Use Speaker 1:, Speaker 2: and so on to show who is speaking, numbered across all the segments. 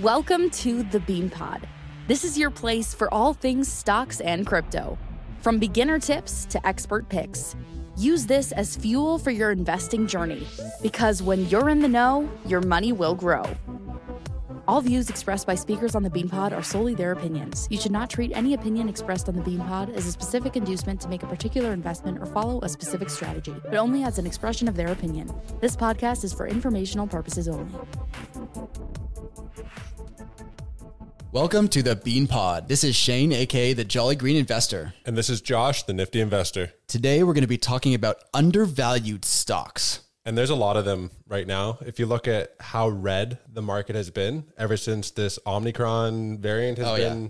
Speaker 1: Welcome to the Bean Pod. This is your place for all things stocks and crypto. From beginner tips to expert picks, use this as fuel for your investing journey because when you're in the know, your money will grow. All views expressed by speakers on the BeanPod are solely their opinions. You should not treat any opinion expressed on the BeanPod as a specific inducement to make a particular investment or follow a specific strategy, but only as an expression of their opinion. This podcast is for informational purposes only.
Speaker 2: Welcome to the Bean Pod. This is Shane, aka the Jolly Green Investor.
Speaker 3: And this is Josh, the nifty investor.
Speaker 2: Today we're going to be talking about undervalued stocks.
Speaker 3: And there's a lot of them right now. If you look at how red the market has been ever since this Omicron variant has
Speaker 2: Oh,
Speaker 3: been,
Speaker 2: yeah.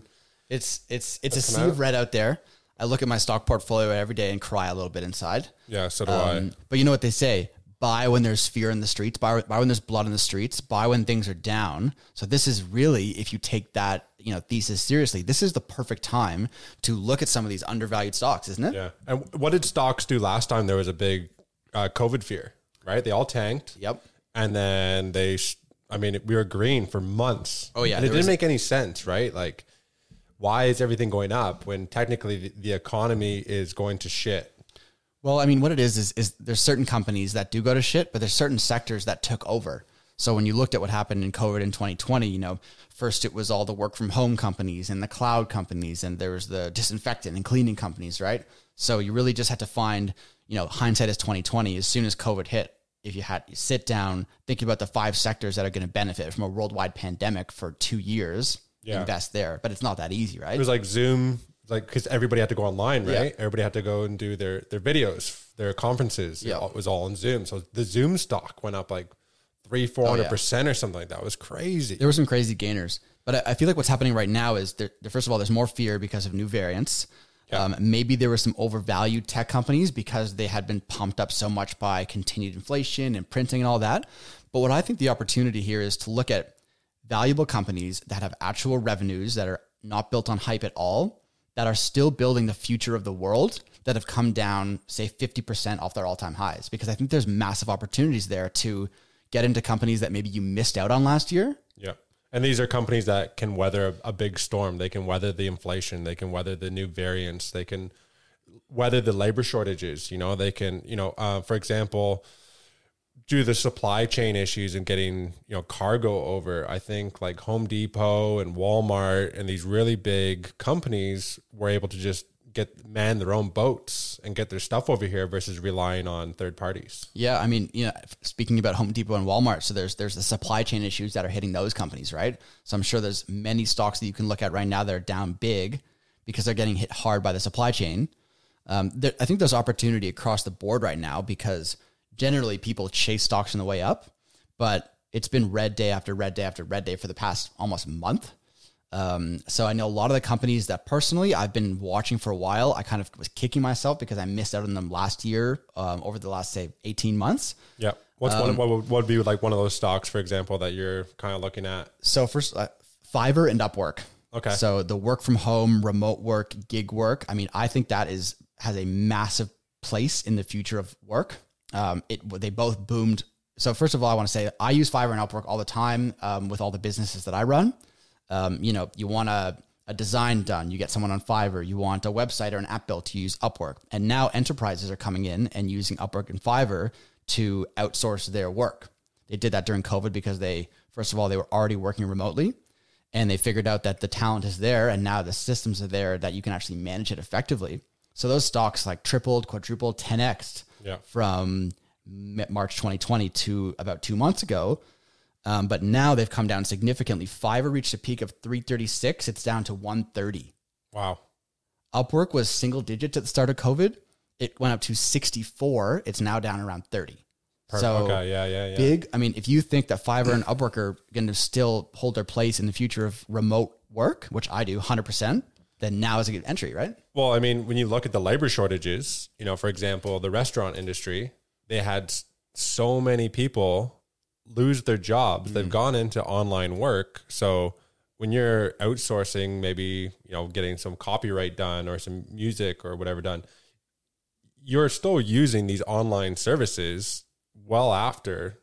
Speaker 2: It's it's it's a sea of red out there. I look at my stock portfolio every day and cry a little bit inside.
Speaker 3: yeah, so do
Speaker 2: Um, but you know what they say: buy when there's fear in the streets, buy, buy when there's blood in the streets, buy when things are down. So this is really, if you take that you know thesis seriously, this is the perfect time to look at some of these undervalued stocks, isn't it?
Speaker 3: Yeah. And what did stocks do last time there was a big uh, COVID fear, right? They all tanked.
Speaker 2: Yep.
Speaker 3: And then they, sh- I mean, we were green for months.
Speaker 2: Oh, yeah,
Speaker 3: And it didn't
Speaker 2: was-
Speaker 3: make any sense, right? Like, why is everything going up when technically the, the economy is going to shit?
Speaker 2: Well, I mean, what it is is is there's certain companies that do go to shit, but there's certain sectors that took over. So when you looked at what happened in COVID in 2020, you know, first it was all the work from home companies and the cloud companies, and there was the disinfectant and cleaning companies, right? So you really just had to find, you know, hindsight is 2020. As soon as COVID hit, if you had you sit down thinking about the five sectors that are going to benefit from a worldwide pandemic for two years,
Speaker 3: Yeah.
Speaker 2: invest there. But it's not that easy, right?
Speaker 3: It was like Zoom, like because everybody had to go online, right?
Speaker 2: Yeah.
Speaker 3: Everybody had to go and do their their videos, their conferences.
Speaker 2: Yeah.
Speaker 3: it was all on Zoom. So the Zoom stock went up like three, four hundred percent or something like that. It was crazy.
Speaker 2: there were some crazy gainers. But I, I feel like what's happening right now is there, there- first of all, there's more fear because of new variants. Um, maybe there were some overvalued tech companies because they had been pumped up so much by continued inflation and printing and all that. But what I think the opportunity here is to look at valuable companies that have actual revenues that are not built on hype at all, that are still building the future of the world, that have come down, say, 50% off their all time highs. Because I think there's massive opportunities there to get into companies that maybe you missed out on last year
Speaker 3: yeah. And these are companies that can weather a, big storm. They can weather the inflation. They can weather the new variants. They can weather the labor shortages. You know, they can, you know, uh, for example, due the supply chain issues and getting, you know, cargo over, I think like Home Depot and Walmart and these really big companies were able to just get man their own boats and get their stuff over here versus relying on third parties.
Speaker 2: Yeah, I mean, you know, speaking about Home Depot and Walmart, so there's there's the supply chain issues that are hitting those companies, right? So I'm sure there's many stocks that you can look at right now that are down big because they're getting hit hard by the supply chain. Um, there, I think there's opportunity across the board right now because generally people chase stocks on the way up, but it's been red day after red day after red day for the past almost month. Um, so I know a lot of the companies that personally I've been watching for a while. I kind of was kicking myself because I missed out on them last year um, over the last say 18 months.
Speaker 3: Yeah. What's one, what would, what would be like one of those stocks, for example, that you're kind of looking at?
Speaker 2: So first, uh, Fiverr and Upwork.
Speaker 3: Okay.
Speaker 2: So the work from home, remote work, gig work. I mean, I think that is has a massive place in the future of work. Um, it they both boomed. So first of all, I want to say I use Fiverr and Upwork all the time um, with all the businesses that I run. Um, you know, you want a, a design done, you get someone on Fiverr. You want a website or an app built, to use Upwork. And now enterprises are coming in and using Upwork and Fiverr to outsource their work. They did that during COVID because they, first of all, they were already working remotely and they figured out that the talent is there and now the systems are there that you can actually manage it effectively. So those stocks like tripled, quadrupled, 10x
Speaker 3: Yeah.
Speaker 2: from March 2020 to about two months ago. Um, but now they've come down significantly. Fiverr reached a peak of 336. It's down to 130.
Speaker 3: Wow.
Speaker 2: Upwork was single digits at the start of COVID. It went up to 64. It's now down around 30. So
Speaker 3: okay. Yeah. Yeah. Yeah.
Speaker 2: big. I mean, if you think that Fiverr and Upwork are going to still hold their place in the future of remote work, which I do 100%, then now is a good entry, right?
Speaker 3: Well, I mean, when you look at the labor shortages, you know, for example, the restaurant industry, they had so many people lose their jobs. They've mm. gone into online work. So when you're outsourcing, maybe, you know, getting some copyright done or some music or whatever done, you're still using these online services well after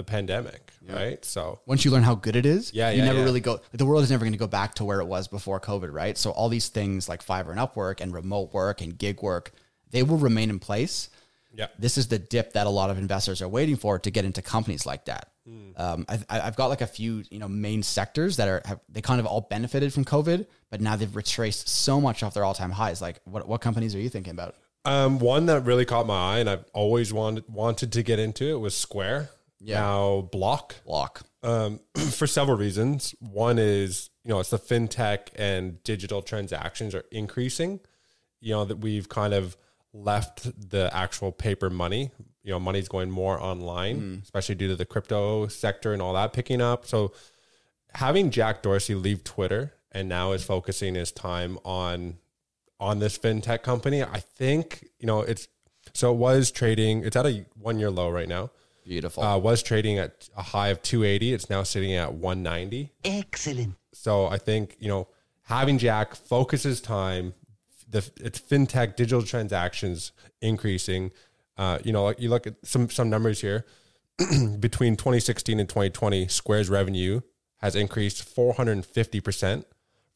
Speaker 3: the pandemic, right? So
Speaker 2: once you learn how good it is,
Speaker 3: Yeah,
Speaker 2: you
Speaker 3: yeah,
Speaker 2: never
Speaker 3: yeah.
Speaker 2: really go. Like, the world is never going to go back to where it was before COVID, right? So all these things like Fiverr and Upwork and remote work and gig work, they will remain in place.
Speaker 3: yeah,
Speaker 2: This is the dip that a lot of investors are waiting for to get into companies like that.
Speaker 3: Hmm.
Speaker 2: Um, I, I- I've got like a few, you know, main sectors that are have, they kind of all benefited from COVID, but now they've retraced so much off their all time highs. Like, what what companies are you thinking about?
Speaker 3: Um, one that really caught my eye, and I've always wanted wanted to get into it was Square.
Speaker 2: Yeah.
Speaker 3: Now Block.
Speaker 2: Block.
Speaker 3: Um, for several reasons. One is you know it's the fintech and digital transactions are increasing. You know that we've kind of left the actual paper money. You know, money's going more online, especially due to the crypto sector and all that picking up. So having Jack Dorsey leave Twitter and now is focusing his time on on this fintech company, I think you know it's so it was trading. It's at a one year low right now.
Speaker 2: Beautiful.
Speaker 3: Uh, was trading at a high of 280. It's now sitting at 190.
Speaker 4: Excellent.
Speaker 3: So I think you know having Jack focus his time, the it's fintech digital transactions increasing. Uh, you know, you look at some some numbers here between 2016 and 2020. Square's revenue has increased 450 percent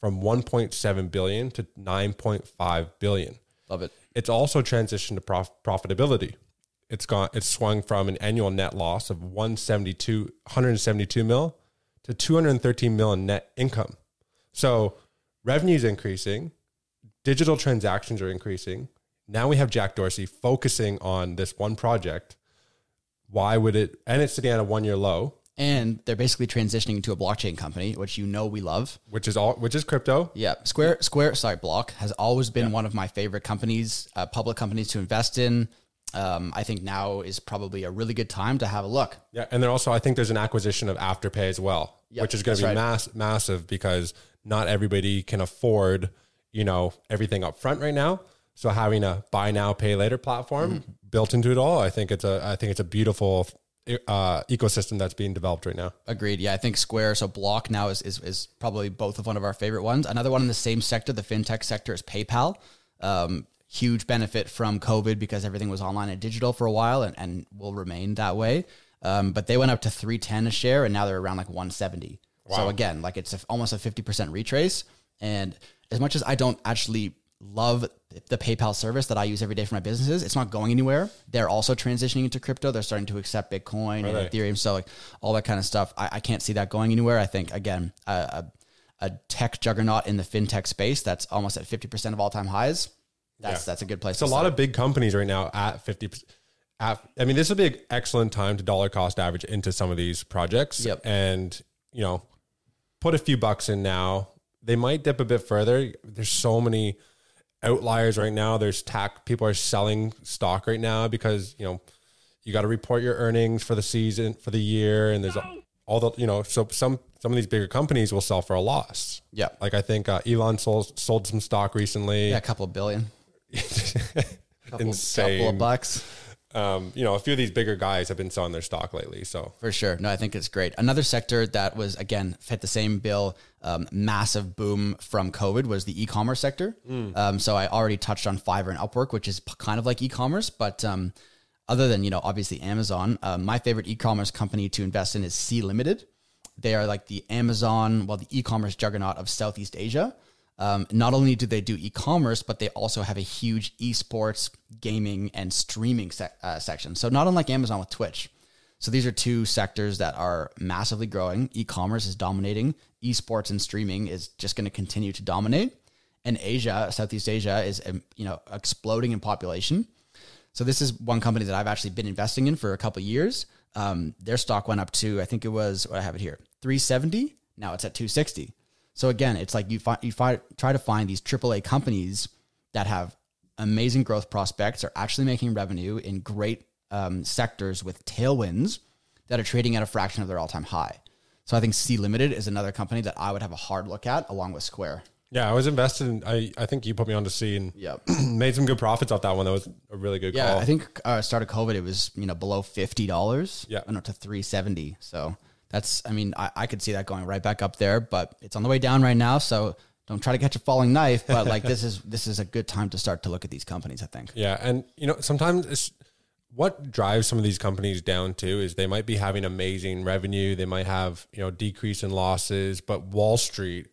Speaker 3: from 1.7 billion to 9.5 billion.
Speaker 2: Love it.
Speaker 3: It's also transitioned to prof- profitability. It's gone. It's swung from an annual net loss of 172, 172 mil to 213 mil in net income. So revenue is increasing, digital transactions are increasing. Now we have Jack Dorsey focusing on this one project. Why would it? And it's sitting at a one year low,
Speaker 2: And they're basically transitioning to a blockchain company, which you know we love.
Speaker 3: which is all, which is crypto.
Speaker 2: Yeah, Square Square sorry Block has always been one of my favorite companies, uh, public companies to invest in. Um, I think now is probably a really good time to have a look.
Speaker 3: Yeah, and then also I think there's an acquisition of Afterpay as well,
Speaker 2: Yep,
Speaker 3: which is going to be
Speaker 2: right.
Speaker 3: mass massive because not everybody can afford, you know, everything up front right now. So having a buy now pay later platform
Speaker 2: Mm-hmm.
Speaker 3: built into it all, I think it's a I think it's a beautiful uh, ecosystem that's being developed right now.
Speaker 2: Agreed. Yeah, I think Square so Block now is, is is probably both of one of our favorite ones. Another one in the same sector, the fintech sector, is PayPal. Um, huge benefit from COVID because everything was online and digital for a while, and, and will remain that way. Um, but they went up to three ten a share, and now they're around like one seventy. So again, like it's a, almost a fifty percent retrace. And as much as I don't actually love the PayPal service that I use every day for my businesses, it's not going anywhere. They're also transitioning into crypto. They're starting to accept Bitcoin and? Ethereum, so like all that kind of stuff. I, I can't see that going anywhere. I think again, a, a, a tech juggernaut in the fintech space that's almost at fifty percent of all time highs. That's
Speaker 3: Yeah.
Speaker 2: that's a good place.
Speaker 3: It's a lot of big companies right now at 50 at, I mean, this would be an excellent time to dollar cost average into some of these projects.
Speaker 2: Yep.
Speaker 3: And, you know, put a few bucks in now. They might dip a bit further. There's so many outliers right now. There's tax people are selling stock right now because, you know, you got to report your earnings for the season, for the year. And there's all the, you know, so some, some of these bigger companies will sell for a loss.
Speaker 2: Yeah.
Speaker 3: Like I think uh, Elon sold, sold some stock recently.
Speaker 2: yeah, a couple of billion, couple,
Speaker 3: Insane.
Speaker 2: couple of bucks.
Speaker 3: um, you know, a few of these bigger guys have been selling their stock lately. So
Speaker 2: For sure. No, I think it's great. Another sector that was, again, fit the same bill, um, massive boom from COVID was the e commerce sector. Um, so I already touched on Fiverr and Upwork, which is kind of like e commerce. But um, other than, you know, obviously Amazon, um, my favorite e commerce company to invest in is Sea Limited. They are like the Amazon, well, the e commerce juggernaut of Southeast Asia. Um, not only do they do e-commerce, but they also have a huge esports, gaming, and streaming uh, section. So not unlike Amazon with Twitch. So these are two sectors that are massively growing. E-commerce is dominating. Esports and streaming is just going to continue to dominate. And Asia, Southeast Asia, is um, you know exploding in population. So this is one company that I've actually been investing in for a couple years. Um, their stock went up to I think it was what I have it here, 370. Now it's at 260. So again, it's like you find you find try to find these AAA companies that have amazing growth prospects, are actually making revenue in great um, sectors with tailwinds that are trading at a fraction of their all time high. So I think Sea Limited is another company that I would have a hard look at along with Square.
Speaker 3: yeah, I was invested in, I, I think you put me on to Sea and
Speaker 2: Yep.
Speaker 3: made some good profits off that one. That was a really good
Speaker 2: Yeah,
Speaker 3: call.
Speaker 2: I think uh, start of COVID, it was you know below fifty dollars.
Speaker 3: Yeah.
Speaker 2: went up to three seventy. So that's, I mean, I, I could see that going right back up there, but it's on the way down right now. So don't try to catch a falling knife. But like this is this is a good time to start to look at these companies. I think.
Speaker 3: Yeah, and you know sometimes it's what drives some of these companies down too is they might be having amazing revenue, they might have you know decrease in losses, but Wall Street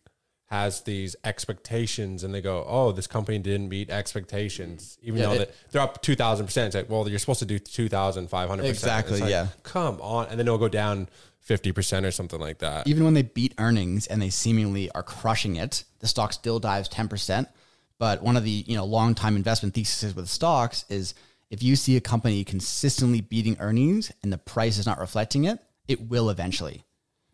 Speaker 3: has these expectations and they go, oh, this company didn't meet expectations, even
Speaker 2: Yeah,
Speaker 3: though they're up 2,000%. It's like, well, you're supposed to do 2,500%.
Speaker 2: Exactly,
Speaker 3: like,
Speaker 2: yeah.
Speaker 3: Come on. And then it'll go down 50% or something like that.
Speaker 2: even when they beat earnings and they seemingly are crushing it, the stock still dives 10%. But one of the, you know, long time investment theses with stocks is if you see a company consistently beating earnings and the price is not reflecting it, it will eventually.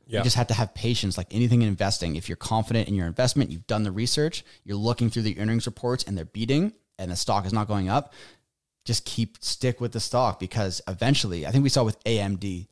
Speaker 3: Yeah.
Speaker 2: You just have to have patience like anything in investing. If you're confident in your investment, you've done the research, you're looking through the earnings reports and they're beating and the stock is not going up, just keep stick with the stock because eventually, I think we saw with AMD,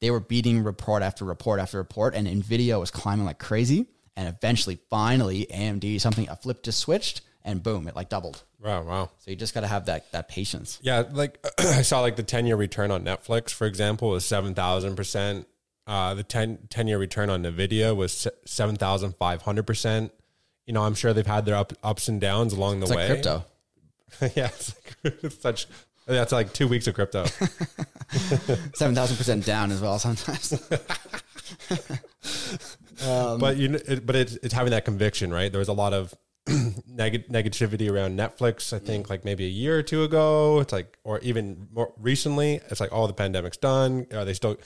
Speaker 2: they were beating report after report after report, and Nvidia was climbing like crazy. And eventually, finally, AMD something a flip just switched, and boom, it like doubled.
Speaker 3: wow. Wow.
Speaker 2: So you just got to have that that patience.
Speaker 3: Yeah, like I saw like the 10 year return on Netflix, for example, was 7,000%. Uh, the 10, 10 year return on NVIDIA was 7,500%. You know, I'm sure they've had their up, ups and downs along the
Speaker 2: It's
Speaker 3: way.
Speaker 2: crypto.
Speaker 3: yeah, it's, like, it's such, that's like two weeks of crypto.
Speaker 2: Seven thousand percent down as well sometimes.
Speaker 3: but you it, but it's, it's having that conviction, right? There was a lot of neg- negativity around Netflix. I mm. think like maybe a year or two ago. It's like, or even more recently, it's like, oh, the pandemic's done. Are they still?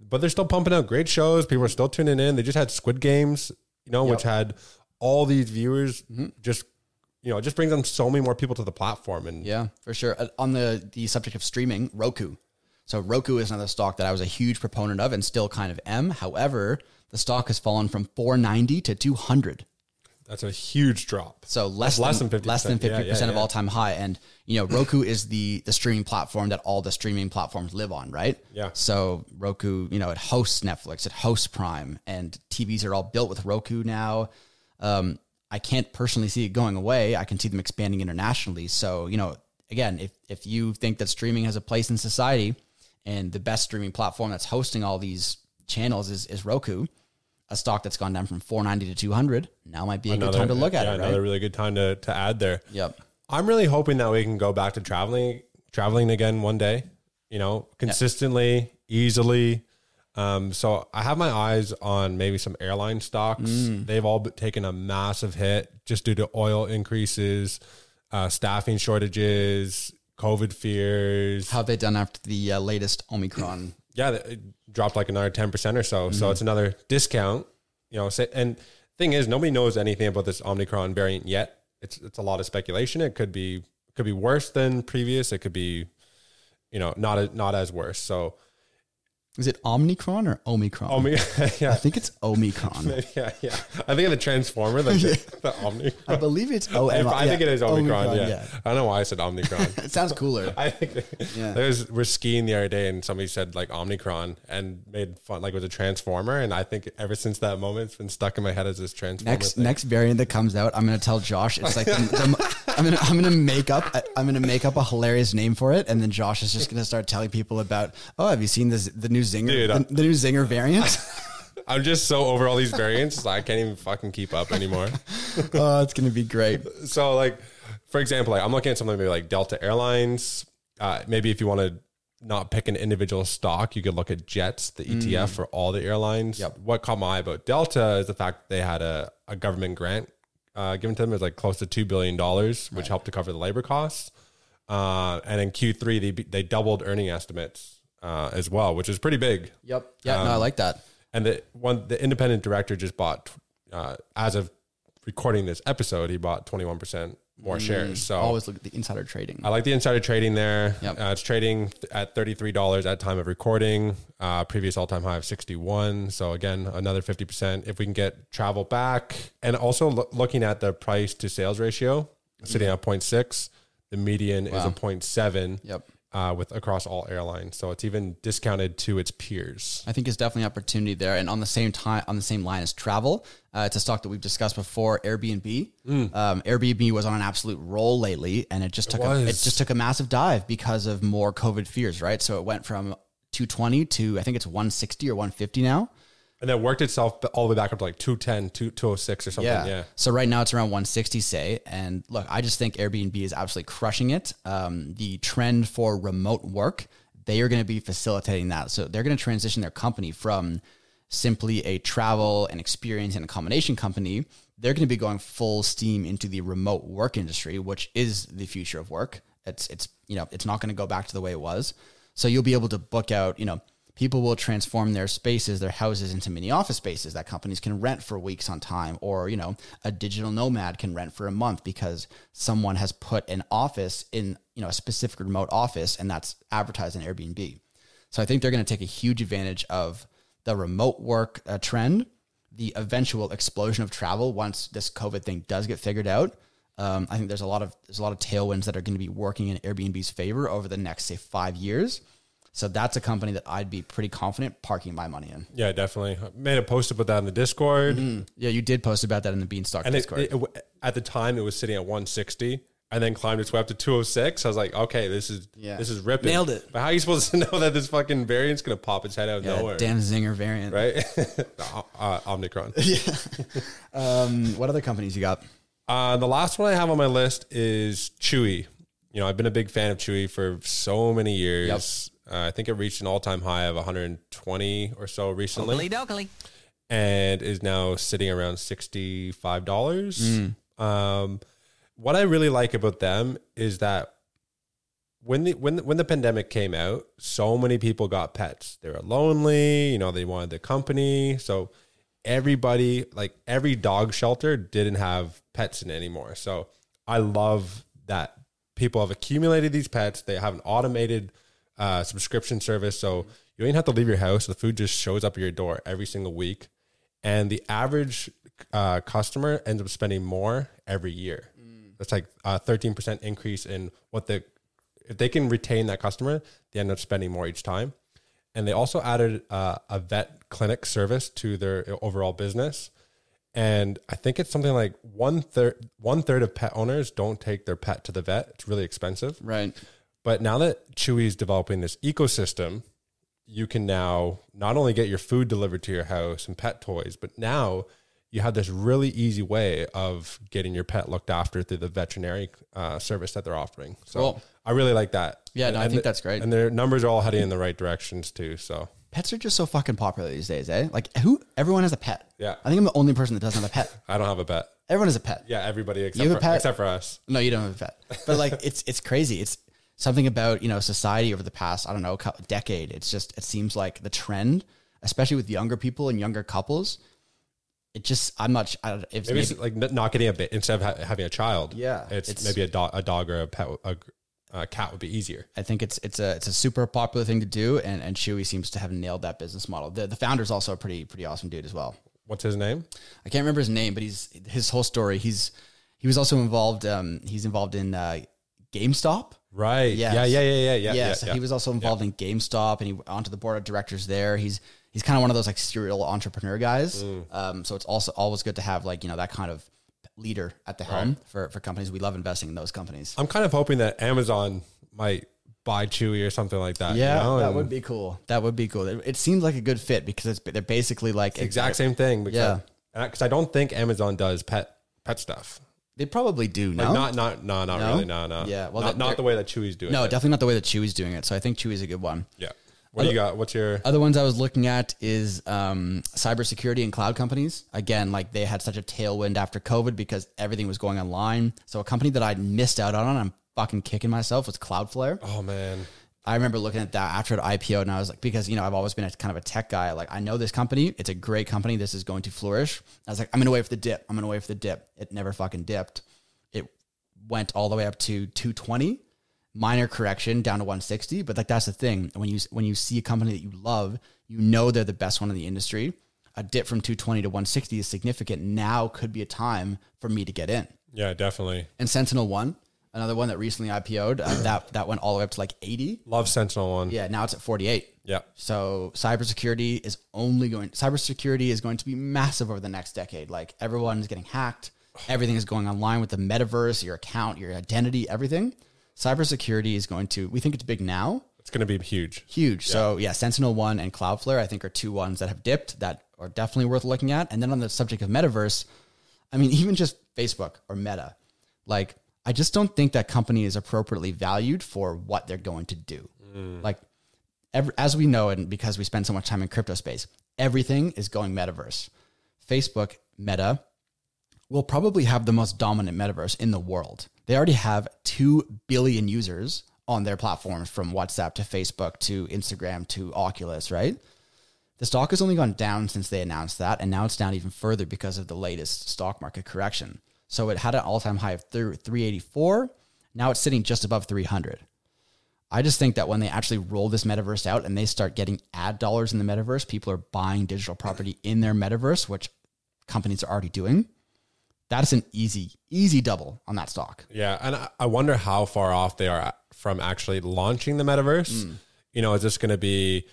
Speaker 3: But they're still pumping out great shows. People are still tuning in. They just had Squid Games, you know, which had all these viewers. Mm-hmm. Just you know, it just brings them so many more people to the platform. And
Speaker 2: Yeah, for sure. Uh, On the the subject of streaming, Roku. So Roku is another stock that I was a huge proponent of and still kind of am. However, the stock has fallen from 490 to 200.
Speaker 3: that's a huge drop.
Speaker 2: So less than,
Speaker 3: less than 50%.
Speaker 2: less than 50%
Speaker 3: Yeah, yeah,
Speaker 2: of
Speaker 3: yeah.
Speaker 2: all time high. And you know, Roku is the the streaming platform that all the streaming platforms live on, right?
Speaker 3: Yeah.
Speaker 2: So Roku, you know, it hosts Netflix, it hosts Prime, and TVs are all built with Roku now. Um, I can't personally see it going away. I can see them expanding internationally. So, you know, again, if if you think that streaming has a place in society and the best streaming platform that's hosting all these channels is, is Roku, a stock that's gone down from 490 to 200, now might be a good time to look at
Speaker 3: yeah,
Speaker 2: it, right?
Speaker 3: Another really good time to to add there.
Speaker 2: Yep.
Speaker 3: I'm really hoping that we can go back to traveling, traveling again one day. You know, consistently, easily. Um, so I have my eyes on maybe some airline stocks.
Speaker 2: Mm.
Speaker 3: They've all taken a massive hit just due to oil increases, uh, staffing shortages, COVID fears.
Speaker 2: How have they done after the uh, latest Omicron?
Speaker 3: yeah, it dropped like another 10% or so.
Speaker 2: Mm-hmm.
Speaker 3: So it's another discount, you know, say, and thing is nobody knows anything about this Omicron variant yet. It's, it's a lot of speculation. It could be, could be worse than previous. It could be, you know, not, a, not as worse. So,
Speaker 2: Is it Omicron or Omicron?
Speaker 3: Omi-
Speaker 2: I think it's Omicron.
Speaker 3: yeah, yeah. I think of the Transformer, the, the Omicron.
Speaker 2: I believe it's O.
Speaker 3: I, think
Speaker 2: yeah,
Speaker 3: it is Omicron. yeah. I don't know why I said Omicron.
Speaker 2: It sounds cooler.
Speaker 3: I think
Speaker 2: Yeah.
Speaker 3: we're skiing the other day and somebody said like Omnicron and made fun like it was a transformer and I think ever since that moment it's been stuck in my head as this transformer.
Speaker 2: Next
Speaker 3: thing.
Speaker 2: next variant that comes out, I'm gonna tell Josh. It's like the, the, I'm gonna I'm gonna make up I'm gonna make up a hilarious name for it, and then Josh is just gonna start telling people about. Oh, have you seen this the new Zinger
Speaker 3: Dude,
Speaker 2: the, new Zinger variant?
Speaker 3: I'm just so over all these variants I can't even fucking keep up anymore.
Speaker 2: oh, it's gonna be great.
Speaker 3: so like for example, like I'm looking at something maybe like Delta Airlines. Uh, maybe if you want to not pick an individual stock, you could look at Jets, the ETF for all the airlines.
Speaker 2: Mm. Yep.
Speaker 3: What caught my eye about Delta is the fact that they had a, a government grant uh, given to them. It was like close to two billion dollars, which helped to cover the labor costs. Uh, and in Q3, they they doubled earning estimates uh, as well, which is pretty big.
Speaker 2: Yep. Yeah. no, I like that.
Speaker 3: And the one the independent director just bought uh, as of recording this episode, he bought 21 percent more shares. So
Speaker 2: Always look at the insider trading.
Speaker 3: I like the insider trading there.
Speaker 2: Yep.
Speaker 3: Uh, it's trading at $33 at time of recording, uh, previous all time high of 61. So again, another 50%. If we can get travel back and also lo- looking at the price to sales ratio sitting at 0.6, the median is
Speaker 2: Wow.
Speaker 3: a 0.7
Speaker 2: Yep.
Speaker 3: Uh, with across all airlines. So it's even discounted to its peers.
Speaker 2: I think it's definitely opportunity there. And on the same time, on the same line as travel, uh, it's a stock that we've discussed before. Airbnb. Um, Airbnb was on an absolute roll lately, and it just took a, it just took a massive dive because of more COVID fears, right? So it went from 220 to I think it's 160 or 150 now.
Speaker 3: And that worked itself all the way back up to like 210, 206 or something. Yeah. yeah.
Speaker 2: So right now it's around 160, say. And look, I just think Airbnb is absolutely crushing it. Um, the trend for remote work, they are going to be facilitating that. So they're going to transition their company from simply a travel and experience and accommodation company. They're going to be going full steam into the remote work industry, which is the future of work. It's, it's, you know, it's not going to go back to the way it was. So you'll be able to book out, you know, people will transform their spaces, their houses into mini office spaces that companies can rent for weeks on time or, you know, a digital nomad can rent for a month because someone has put an office in, you know, a specific remote office and that's advertised in Airbnb. So I think they're going to take a huge advantage of the remote work uh, trend, the eventual explosion of travel once this COVID thing does get figured out. Um, I think there's a lot of there's a lot of tailwinds that are going to be working in Airbnb's favor over the next say five years. So that's a company that I'd be pretty confident parking my money in.
Speaker 3: Yeah, definitely. I made a post about that in the Discord. Mm-hmm.
Speaker 2: Yeah, you did post about that in the Beanstalk
Speaker 3: and
Speaker 2: Discord.
Speaker 3: It, it, at the time, it was sitting at 160 and then climbed its way up to 206. I was like, okay, this is yeah. this is ripping.
Speaker 2: Nailed it.
Speaker 3: But how are you supposed to know that this fucking variant's going to pop its head out of
Speaker 2: yeah,
Speaker 3: nowhere?
Speaker 2: Damn Zinger variant.
Speaker 3: Right? uh, Omicron.
Speaker 2: yeah. um, what other companies you got?
Speaker 3: Uh, the last one I have on my list is Chewy. You know, I've been a big fan of Chewy for so many years. Yep. Uh, I think it reached an all time high of 120 or so recently. Oakley And is now sitting around $65. Mm. Um, what I really like about them is that when the when the, when the pandemic came out, so many people got pets. They were lonely, you know, they wanted the company. So everybody, like every dog shelter didn't have pets in anymore. So I love that people have accumulated these pets. They have an automated uh, subscription service. So you don't have to leave your house. The food just shows up at your door every single week. And the average uh, customer ends up spending more every year. Mm. That's like a 13% increase in what the, if they can retain that customer, they end up spending more each time. And they also added uh, a vet clinic service to their overall business. And I think it's something like one third one third of pet owners don't take their pet to the vet. It's really expensive.
Speaker 2: Right.
Speaker 3: But now that Chewy is developing this ecosystem, you can now not only get your food delivered to your house and pet toys, but now you have this really easy way of getting your pet looked after through the veterinary uh, service that they're offering. So cool. I really like that.
Speaker 2: Yeah, no, I think
Speaker 3: the,
Speaker 2: that's great.
Speaker 3: And their numbers are all heading in the right directions too. So
Speaker 2: pets are just so fucking popular these days, eh? Like who? Everyone has a pet.
Speaker 3: Yeah.
Speaker 2: I think I'm the only person that doesn't have a pet.
Speaker 3: I don't have a pet.
Speaker 2: Everyone has a pet.
Speaker 3: Yeah, everybody except for, except for us.
Speaker 2: No, you don't have a pet. But like, it's it's crazy. It's something about you know society over the past I don't know decade. It's just it seems like the trend, especially with younger people and younger couples. It just I'm not. I,
Speaker 3: if maybe, maybe it's like not getting a bit instead of ha- having a child.
Speaker 2: Yeah,
Speaker 3: it's, it's maybe a dog, a dog or a pet, a, a, cat would be easier.
Speaker 2: I think it's it's a it's a super popular thing to do, and and Chewy seems to have nailed that business model. The the founder's also a pretty pretty awesome dude as well.
Speaker 3: What's his name?
Speaker 2: I can't remember his name, but he's his whole story. He's he was also involved. Um, he's involved in uh, GameStop.
Speaker 3: Right. Yes. Yeah. Yeah. Yeah. Yeah. Yeah.
Speaker 2: Yeah. so
Speaker 3: yeah.
Speaker 2: he was also involved yeah. in GameStop, and he went onto the board of directors there. He's he's kind of one of those like serial entrepreneur guys. Mm. Um, so it's also always good to have like you know that kind of leader at the helm right. for for companies. We love investing in those companies.
Speaker 3: I'm kind of hoping that Amazon might buy Chewy or something like that.
Speaker 2: Yeah,
Speaker 3: you know?
Speaker 2: that and would be cool. That would be cool. It, it seems like a good fit because it's they're basically like
Speaker 3: exact same thing. Because yeah, because I don't think Amazon does pet pet stuff.
Speaker 2: They probably do. No,
Speaker 3: like not not no, not no? really. No, no.
Speaker 2: Yeah,
Speaker 3: well, not, not the way that Chewy's doing. It.
Speaker 2: No,
Speaker 3: it.
Speaker 2: definitely not the way that Chewy's doing it. So I think Chewy's a good one.
Speaker 3: Yeah. What other, you got? What's your
Speaker 2: other ones I was looking at is um, cybersecurity and cloud companies. Again, like they had such a tailwind after COVID because everything was going online. So a company that I missed out on, I'm fucking kicking myself, was Cloudflare.
Speaker 3: Oh man.
Speaker 2: I remember looking at that after the IPO and I was like, because, you know, I've always been a kind of a tech guy. Like, I know this company, it's a great company. This is going to flourish. I was like, I'm going to wait for the dip. I'm going to wait for the dip. It never fucking dipped It went all the way up to 220 minor correction down to 160 but like that's the thing when you when you see a company that you love you know they're the best one in the industry a dip from 220 to 160 is significant now could be a time for me to get in
Speaker 3: yeah definitely
Speaker 2: and sentinel one another one that recently ipo'd uh, that that went all the way up to like 80
Speaker 3: love sentinel one
Speaker 2: yeah now it's at 48
Speaker 3: yeah
Speaker 2: so cybersecurity is only going cybersecurity is going to be massive over the next decade like everyone is getting hacked Everything is going online with the metaverse, your account, your identity, everything. Cybersecurity is going to, we think it's big now.
Speaker 3: It's going to be huge.
Speaker 2: huge. So yeah, Sentinel One and Cloudflare, I think, are two ones that have dipped that are definitely worth looking at. And then on the subject of metaverse, I mean, even just Facebook or Meta, like I just don't think that company is appropriately valued for what they're going to do. Mm. Like, every, as we know, and because we spend so much time in crypto space, everything is going metaverse. Facebook, Meta, will probably have the most dominant metaverse in the world. They already have 2 billion users on their platforms from WhatsApp to Facebook to Instagram to Oculus, right? The stock has only gone down since they announced that, and now it's down even further because of the latest stock market correction. So it had an all time high of 384. Now it's sitting just above 300. I just think that when they actually roll this metaverse out and they start getting ad dollars in the metaverse, people are buying digital property in their metaverse, which companies are already doing. That's an easy, easy double on that stock.
Speaker 3: Yeah, and I, I wonder how far off they are from actually launching the metaverse. Hmm. You know, is this going to be,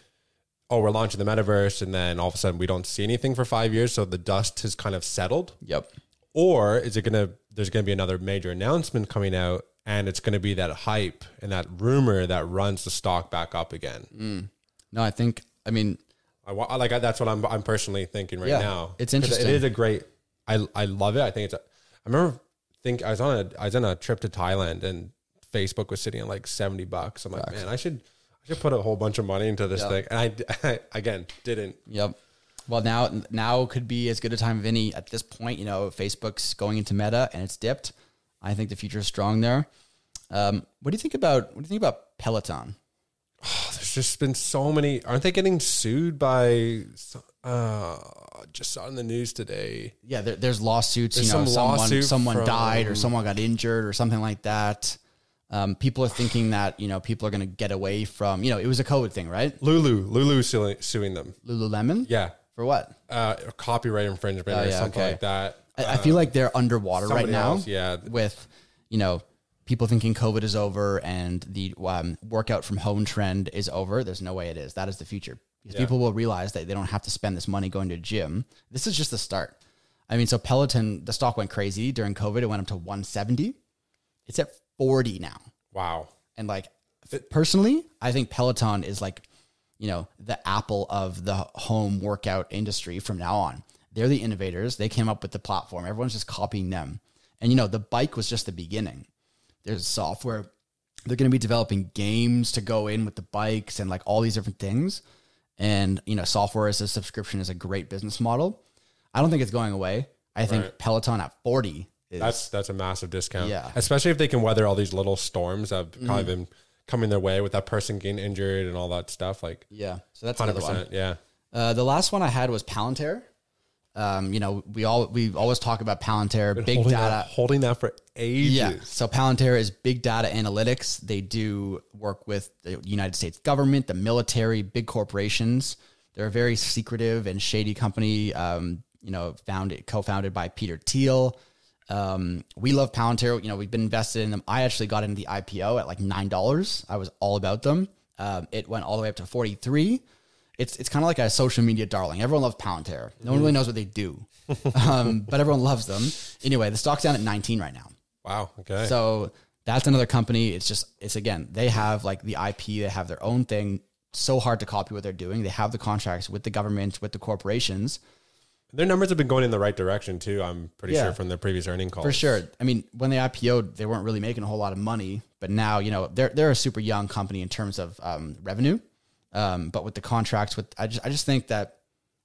Speaker 3: oh, we're launching the metaverse, and then all of a sudden we don't see anything for five years, so the dust has kind of settled,
Speaker 2: Yep.
Speaker 3: Or is it going to? There's going to be another major announcement coming out, and it's going to be that hype and that rumor that runs the stock back up again. Mm.
Speaker 2: No, I think, I mean,
Speaker 3: I I like that's what I'm I'm personally thinking right
Speaker 2: Yeah,
Speaker 3: now.
Speaker 2: It's interesting.
Speaker 3: It is a great. I I love it. I think it's. A, I remember think I was on a I was on a trip to Thailand and Facebook was sitting at like seventy bucks. I'm like, man, I should I should put a whole bunch of money into this
Speaker 2: Yeah.
Speaker 3: thing, and I, I again didn't.
Speaker 2: Yep. Well, now now could be as good a time of any at this point. You know, Facebook's going into Meta and it's dipped. I think the future is strong there. Um, what do you think about what do you think about Peloton?
Speaker 3: There's just been so many. Aren't they getting sued by? Uh, just saw in the news today.
Speaker 2: Yeah, there, there's lawsuits.
Speaker 3: There's
Speaker 2: you know,
Speaker 3: some
Speaker 2: someone
Speaker 3: lawsuit
Speaker 2: someone
Speaker 3: from-
Speaker 2: died or someone got injured or something like that. Um, people are thinking that you know people are going to get away from you know it was a COVID thing, right?
Speaker 3: Lulu, Lulu suing, suing them.
Speaker 2: Lululemon.
Speaker 3: Yeah,
Speaker 2: For what?
Speaker 3: uh, copyright infringement
Speaker 2: Oh,
Speaker 3: or
Speaker 2: yeah,
Speaker 3: something
Speaker 2: okay.
Speaker 3: like that.
Speaker 2: I, I feel like they're underwater right
Speaker 3: somebody
Speaker 2: now.
Speaker 3: else, yeah.
Speaker 2: With you know people thinking COVID is over and the um, workout from home trend is over. There's no way it is. That is the future. Because people will realize that they don't have to spend this money going to a gym. This is just the start. I mean, so Peloton, the stock went crazy during COVID. It went up to 170. It's at 40 now.
Speaker 3: Wow.
Speaker 2: And like personally, I think Peloton is like, you know, the Apple of the home workout industry from now on. They're the innovators. They came up with the platform. Everyone's just copying them. And you know, the bike was just the beginning. There's software. They're going to be developing games to go in with the bikes and like all these different things. And you know, software as a subscription is a great business model. I don't think it's going away. I think
Speaker 3: Right.
Speaker 2: Peloton at 40 is
Speaker 3: That's that's a massive discount.
Speaker 2: Yeah.
Speaker 3: Especially if they can weather all these little storms that have kind of mm-hmm. been coming their way with that person getting injured and all that stuff. Like
Speaker 2: yeah. So that's
Speaker 3: hundred
Speaker 2: another one.
Speaker 3: Yeah.
Speaker 2: Uh, the last one I had was Palantir. Um, you know, we all we always talk about Palantir, big
Speaker 3: holding
Speaker 2: data.
Speaker 3: That, holding that for ages.
Speaker 2: Yeah. So Palantir is big data analytics. They do work with the United States government, the military, big corporations. They're a very secretive and shady company. Um, you know, founded co-founded by Peter Thiel. Um, we love Palantir. You know, we've been invested in them. I actually got into the IPO at like nine dollars. I was all about them. Um, it went all the way up to forty three. It's it's kind of like a social media darling. Everyone loves Palantir. No one really knows what they do, um, but everyone loves them. Anyway, the stock's down at nineteen right now.
Speaker 3: Wow. Okay.
Speaker 2: So that's another company. It's just it's again they have like the IP. They have their own thing. So hard to copy what they're doing. They have the contracts with the government, with the corporations.
Speaker 3: Their numbers have been going in the right direction too. I'm pretty
Speaker 2: Yeah.
Speaker 3: sure from their previous earning calls.
Speaker 2: For sure. I mean, when they IPO'd, they weren't really making a whole lot of money, but now you know they're they're a super young company in terms of um, revenue. Um, but with the contracts, with I just I just think that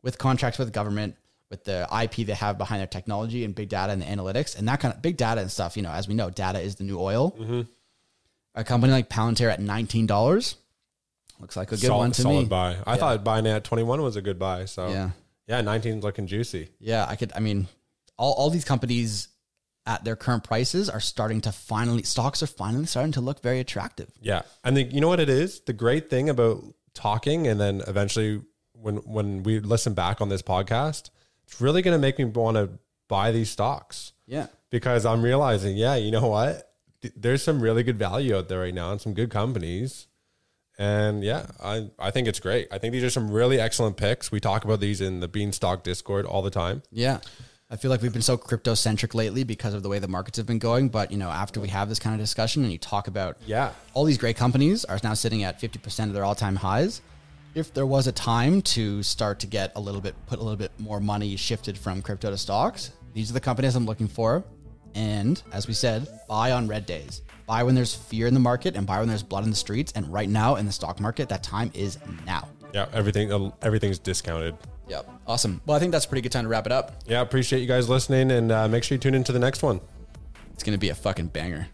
Speaker 2: with contracts with government, with the IP they have behind their technology and big data and the analytics and that kind of big data and stuff, you know, as we know, data is the new oil.
Speaker 3: Mm-hmm.
Speaker 2: A company like Palantir at nineteen dollars looks like a good
Speaker 3: solid,
Speaker 2: one to
Speaker 3: solid
Speaker 2: me.
Speaker 3: buy. I thought buying it at 21 was a good buy. So
Speaker 2: Yeah.
Speaker 3: Yeah, 19 looking juicy.
Speaker 2: Yeah, I could. I mean, all, all these companies at their current prices are starting to finally stocks are finally starting to look very attractive.
Speaker 3: Yeah, and the, you know what it is? The great thing about talking, and then eventually when when we listen back on this podcast, it's really going to make me want to buy these stocks
Speaker 2: Yeah.
Speaker 3: because I'm realizing, yeah, you know what? There's some really good value out there right now, and some good companies. And yeah, I, I think it's great. I think these are some really excellent picks. We talk about these in the Beanstalk Discord all the time.
Speaker 2: Yeah. I feel like we've been so crypto centric lately because of the way the markets have been going. But you know, after we have this kind of discussion and you talk about
Speaker 3: Yeah.
Speaker 2: all these great companies are now sitting at fifty percent of their all time highs. If there was a time to start to get a little bit, put a little bit more money shifted from crypto to stocks, these are the companies I'm looking for. And as we said, buy on red days. Buy when there's fear in the market and buy when there's blood in the streets. And right now in the stock market, that time is now.
Speaker 3: Yeah, everything everything's discounted.
Speaker 4: Yep. Awesome. Well, I think that's a pretty good time to wrap it up.
Speaker 3: Yeah, appreciate you guys listening, and uh, make sure you tune into the next one.
Speaker 2: It's going to be a fucking banger.